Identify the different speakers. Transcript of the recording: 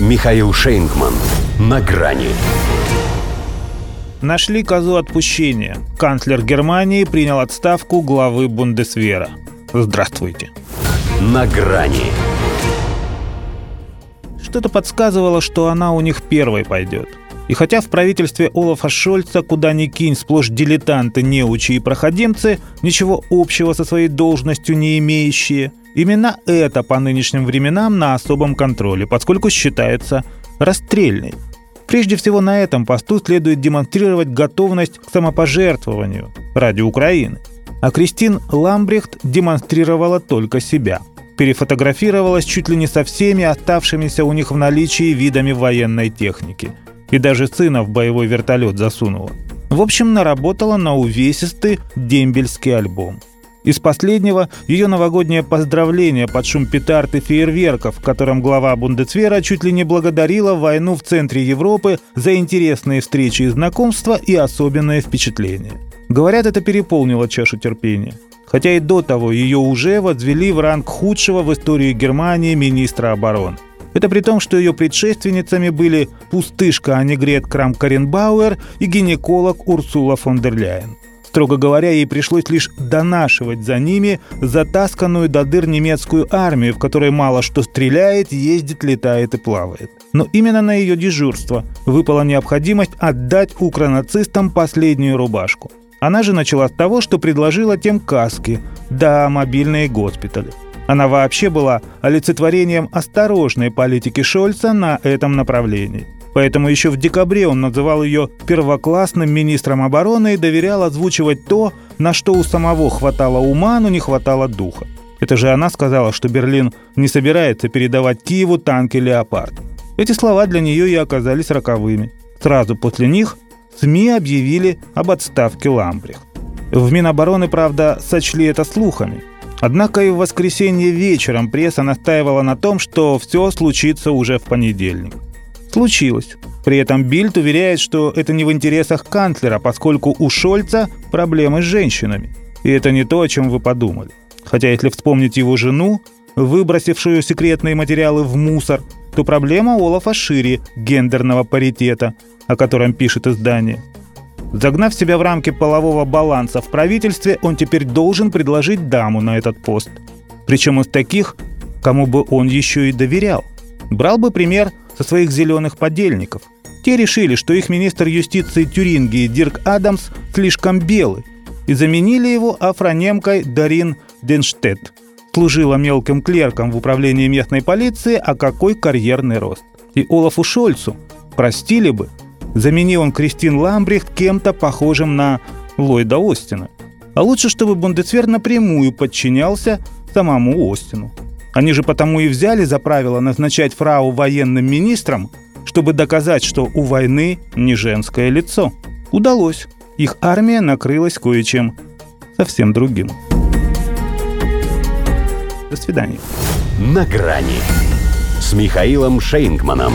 Speaker 1: Михаил Шейнгман. На грани.
Speaker 2: Нашли козу отпущения. Канцлер Германии принял отставку главы Бундесвера. Здравствуйте.
Speaker 1: На грани.
Speaker 2: Что-то подсказывало, что она у них первой пойдет. И хотя в правительстве Олафа Шольца, куда ни кинь, сплошь дилетанты, неучи и проходимцы, ничего общего со своей должностью не имеющие, именно это по нынешним временам на особом контроле, поскольку считается расстрельной. Прежде всего на этом посту следует демонстрировать готовность к самопожертвованию ради Украины. А Кристин Ламбрехт демонстрировала только себя. Перефотографировалась чуть ли не со всеми оставшимися у них в наличии видами военной техники – и даже сына в боевой вертолет засунула. В общем, наработала на увесистый дембельский альбом. Из последнего ее новогоднее поздравление под шум петард и фейерверков, в котором глава Бундесвера чуть ли не благодарила войну в центре Европы за интересные встречи и знакомства и особенные впечатления. Говорят, это переполнило чашу терпения. Хотя и до того ее уже возвели в ранг худшего в истории Германии министра обороны. Это при том, что ее предшественницами были пустышка Анигрет Крам-Каренбауэр и гинеколог Урсула фон дер Ляйен. Строго говоря, ей пришлось лишь донашивать за ними затасканную до дыр немецкую армию, в которой мало что стреляет, ездит, летает и плавает. Но именно на ее дежурство выпала необходимость отдать укронацистам последнюю рубашку. Она же начала с того, что предложила тем каски, да, мобильные госпитали. Она вообще была олицетворением осторожной политики Шольца на этом направлении. Поэтому еще в декабре он называл ее первоклассным министром обороны и доверял озвучивать то, на что у самого хватало ума, но не хватало духа. Это же она сказала, что Берлин не собирается передавать Киеву танки «Леопард». Эти слова для нее и оказались роковыми. Сразу после них СМИ объявили об отставке Ламбрих. В Минобороны, правда, сочли это слухами – Однако и в воскресенье вечером пресса настаивала на том, что все случится уже в понедельник. Случилось. При этом Бильд уверяет, что это не в интересах канцлера, поскольку у Шольца проблемы с женщинами. И это не то, о чем вы подумали. Хотя если вспомнить его жену, выбросившую секретные материалы в мусор, то проблема Олафа шире гендерного паритета, о котором пишет издание – Загнав себя в рамки полового баланса в правительстве, он теперь должен предложить даму на этот пост. Причем из таких, кому бы он еще и доверял. Брал бы пример со своих зеленых подельников. Те решили, что их министр юстиции Тюрингии Дирк Адамс слишком белый, и заменили его афронемкой Дарин Денштедт. Служила мелким клерком в управлении местной полиции, а какой карьерный рост. И Олафу Шольцу простили бы, Заменил он Кристин Ламбрихт кем-то похожим на Ллойда Остина. А лучше, чтобы Бундесвер напрямую подчинялся самому Остину. Они же потому и взяли за правило назначать фрау военным министром, чтобы доказать, что у войны не женское лицо. Удалось. Их армия накрылась кое-чем совсем другим. До свидания.
Speaker 1: На грани с Михаилом Шейнгманом.